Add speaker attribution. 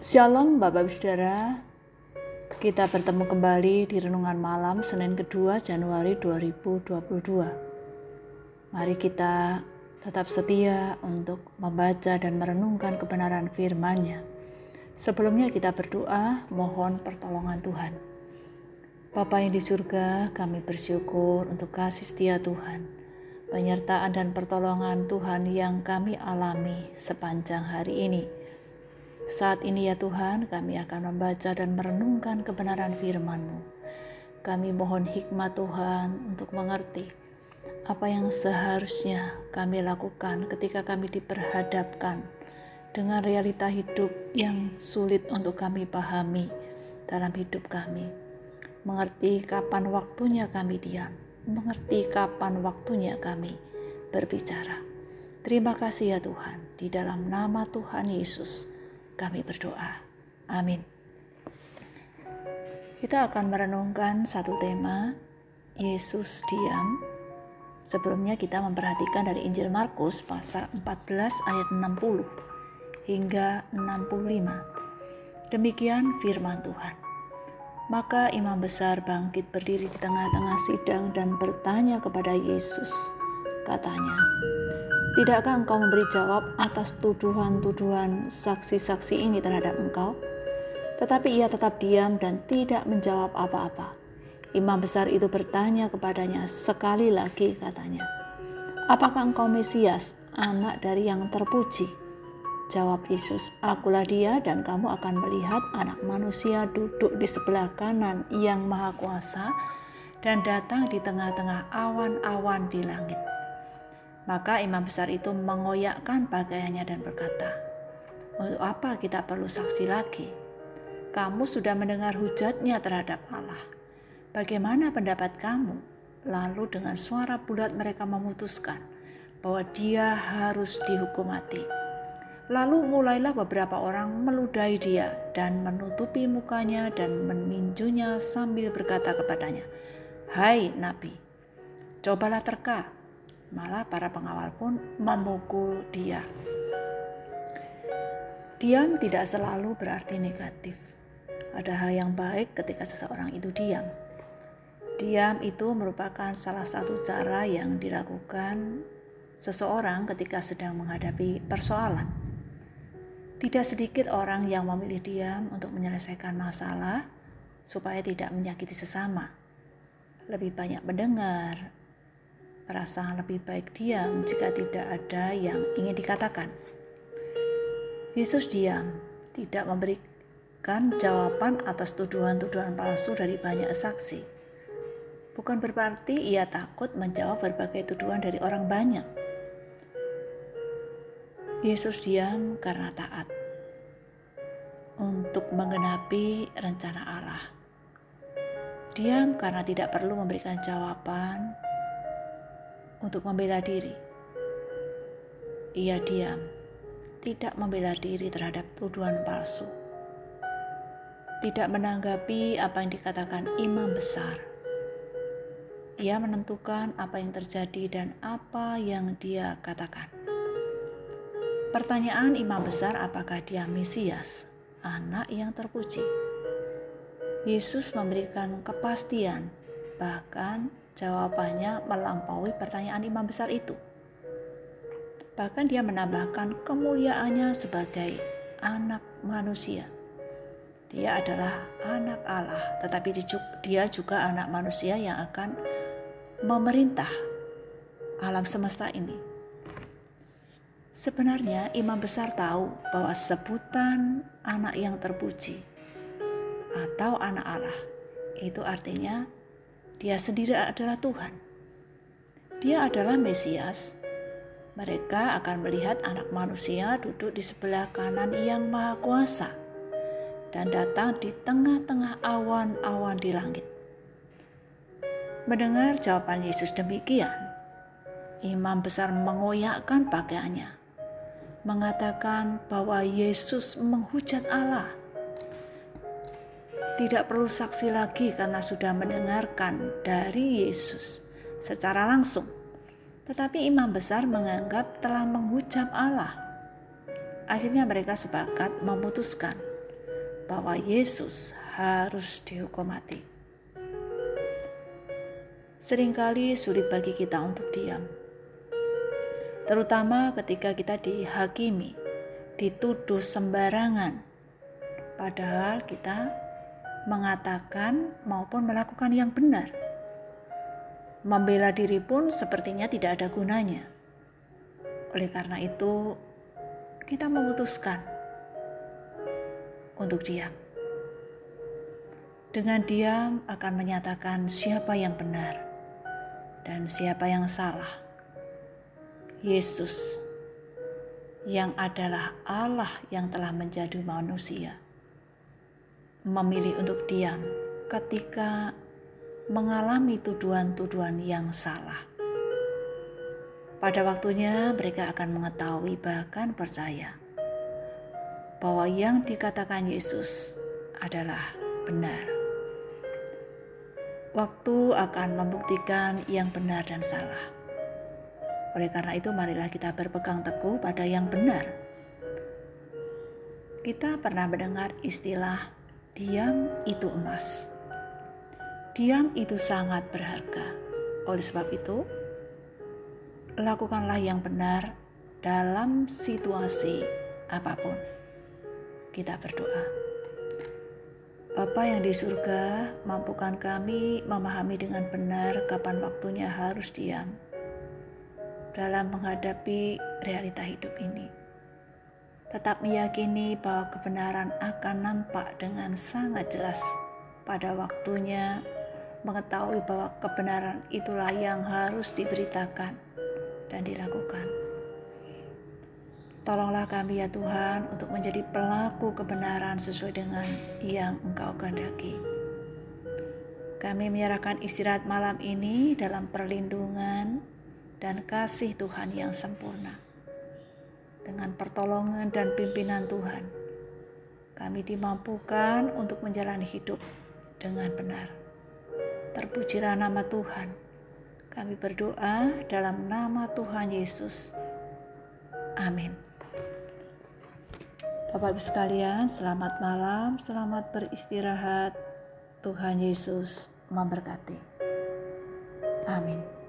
Speaker 1: Shalom Bapak Saudara. Kita bertemu kembali di Renungan Malam Senin kedua Januari 2022 Mari kita tetap setia untuk membaca dan merenungkan kebenaran firman-Nya. Sebelumnya kita berdoa mohon pertolongan Tuhan. Bapa yang di surga kami bersyukur untuk kasih setia Tuhan Penyertaan dan pertolongan Tuhan yang kami alami sepanjang hari ini saat ini ya Tuhan, kami akan membaca dan merenungkan kebenaran firman-Mu. Kami mohon hikmat Tuhan untuk mengerti apa yang seharusnya kami lakukan ketika kami diperhadapkan dengan realita hidup yang sulit untuk kami pahami dalam hidup kami. Mengerti kapan waktunya kami diam, mengerti kapan waktunya kami berbicara. Terima kasih ya Tuhan, di dalam nama Tuhan Yesus kami berdoa. Amin. Kita akan merenungkan satu tema, Yesus diam. Sebelumnya kita memperhatikan dari Injil Markus pasal 14 ayat 60 hingga 65. Demikian firman Tuhan. Maka imam besar bangkit berdiri di tengah-tengah sidang dan bertanya kepada Yesus. Katanya, Tidakkah engkau memberi jawab atas tuduhan-tuduhan saksi-saksi ini terhadap engkau? Tetapi ia tetap diam dan tidak menjawab apa-apa. Imam besar itu bertanya kepadanya sekali lagi katanya, Apakah engkau Mesias, anak dari yang terpuji? Jawab Yesus, Akulah dia dan kamu akan melihat anak manusia duduk di sebelah kanan yang maha kuasa dan datang di tengah-tengah awan-awan di langit. Maka imam besar itu mengoyakkan pakaiannya dan berkata, Untuk apa kita perlu saksi lagi? Kamu sudah mendengar hujatnya terhadap Allah. Bagaimana pendapat kamu? Lalu dengan suara bulat mereka memutuskan bahwa dia harus dihukum mati. Lalu mulailah beberapa orang meludahi dia dan menutupi mukanya dan meninjunya sambil berkata kepadanya, Hai Nabi, cobalah terka Malah para pengawal pun memukul dia. Diam tidak selalu berarti negatif. Ada hal yang baik ketika seseorang itu diam. Diam itu merupakan salah satu cara yang dilakukan seseorang ketika sedang menghadapi persoalan. Tidak sedikit orang yang memilih diam untuk menyelesaikan masalah supaya tidak menyakiti sesama. Lebih banyak mendengar, merasa lebih baik diam jika tidak ada yang ingin dikatakan. Yesus diam, tidak memberikan jawaban atas tuduhan-tuduhan palsu dari banyak saksi. Bukan berarti ia takut menjawab berbagai tuduhan dari orang banyak. Yesus diam karena taat untuk menggenapi rencana Allah. Diam karena tidak perlu memberikan jawaban untuk membela diri. Ia diam, tidak membela diri terhadap tuduhan palsu. Tidak menanggapi apa yang dikatakan imam besar. Ia menentukan apa yang terjadi dan apa yang dia katakan. Pertanyaan imam besar apakah dia Mesias, anak yang terpuji. Yesus memberikan kepastian, bahkan Jawabannya melampaui pertanyaan imam besar itu. Bahkan dia menambahkan kemuliaannya sebagai anak manusia. Dia adalah anak Allah, tetapi dia juga anak manusia yang akan memerintah alam semesta ini. Sebenarnya imam besar tahu bahwa sebutan anak yang terpuji atau anak Allah itu artinya dia sendiri adalah Tuhan. Dia adalah Mesias. Mereka akan melihat anak manusia duduk di sebelah kanan yang maha kuasa dan datang di tengah-tengah awan-awan di langit. Mendengar jawaban Yesus demikian, imam besar mengoyakkan pakaiannya, mengatakan bahwa Yesus menghujat Allah tidak perlu saksi lagi karena sudah mendengarkan dari Yesus secara langsung. Tetapi imam besar menganggap telah menghujam Allah. Akhirnya mereka sepakat memutuskan bahwa Yesus harus dihukum mati. Seringkali sulit bagi kita untuk diam, terutama ketika kita dihakimi, dituduh sembarangan, padahal kita mengatakan maupun melakukan yang benar. Membela diri pun sepertinya tidak ada gunanya. Oleh karena itu, kita memutuskan untuk diam. Dengan diam akan menyatakan siapa yang benar dan siapa yang salah. Yesus yang adalah Allah yang telah menjadi manusia memilih untuk diam ketika mengalami tuduhan-tuduhan yang salah. Pada waktunya mereka akan mengetahui bahkan percaya bahwa yang dikatakan Yesus adalah benar. Waktu akan membuktikan yang benar dan salah. Oleh karena itu, marilah kita berpegang teguh pada yang benar. Kita pernah mendengar istilah "diam itu emas". Diam itu sangat berharga. Oleh sebab itu, lakukanlah yang benar dalam situasi apa pun kita berdoa. Bapa yang di surga, mampukan kami memahami dengan benar kapan waktunya harus diam dalam menghadapi realita hidup ini. Tetap meyakini bahwa kebenaran akan nampak dengan sangat jelas pada waktunya mengetahui bahwa kebenaran itulah yang harus diberitakan dan dilakukan. Tolonglah kami ya Tuhan untuk menjadi pelaku kebenaran sesuai dengan yang Engkau kehendaki. Kami menyerahkan istirahat malam ini dalam perlindungan dan kasih Tuhan yang sempurna. Dengan pertolongan dan pimpinan Tuhan, kami dimampukan untuk menjalani hidup dengan benar. Terpujilah nama Tuhan. Kami berdoa dalam nama Tuhan Yesus. Amin. Bapak Ibu sekalian, selamat malam, selamat beristirahat. Tuhan Yesus memberkati. Amin.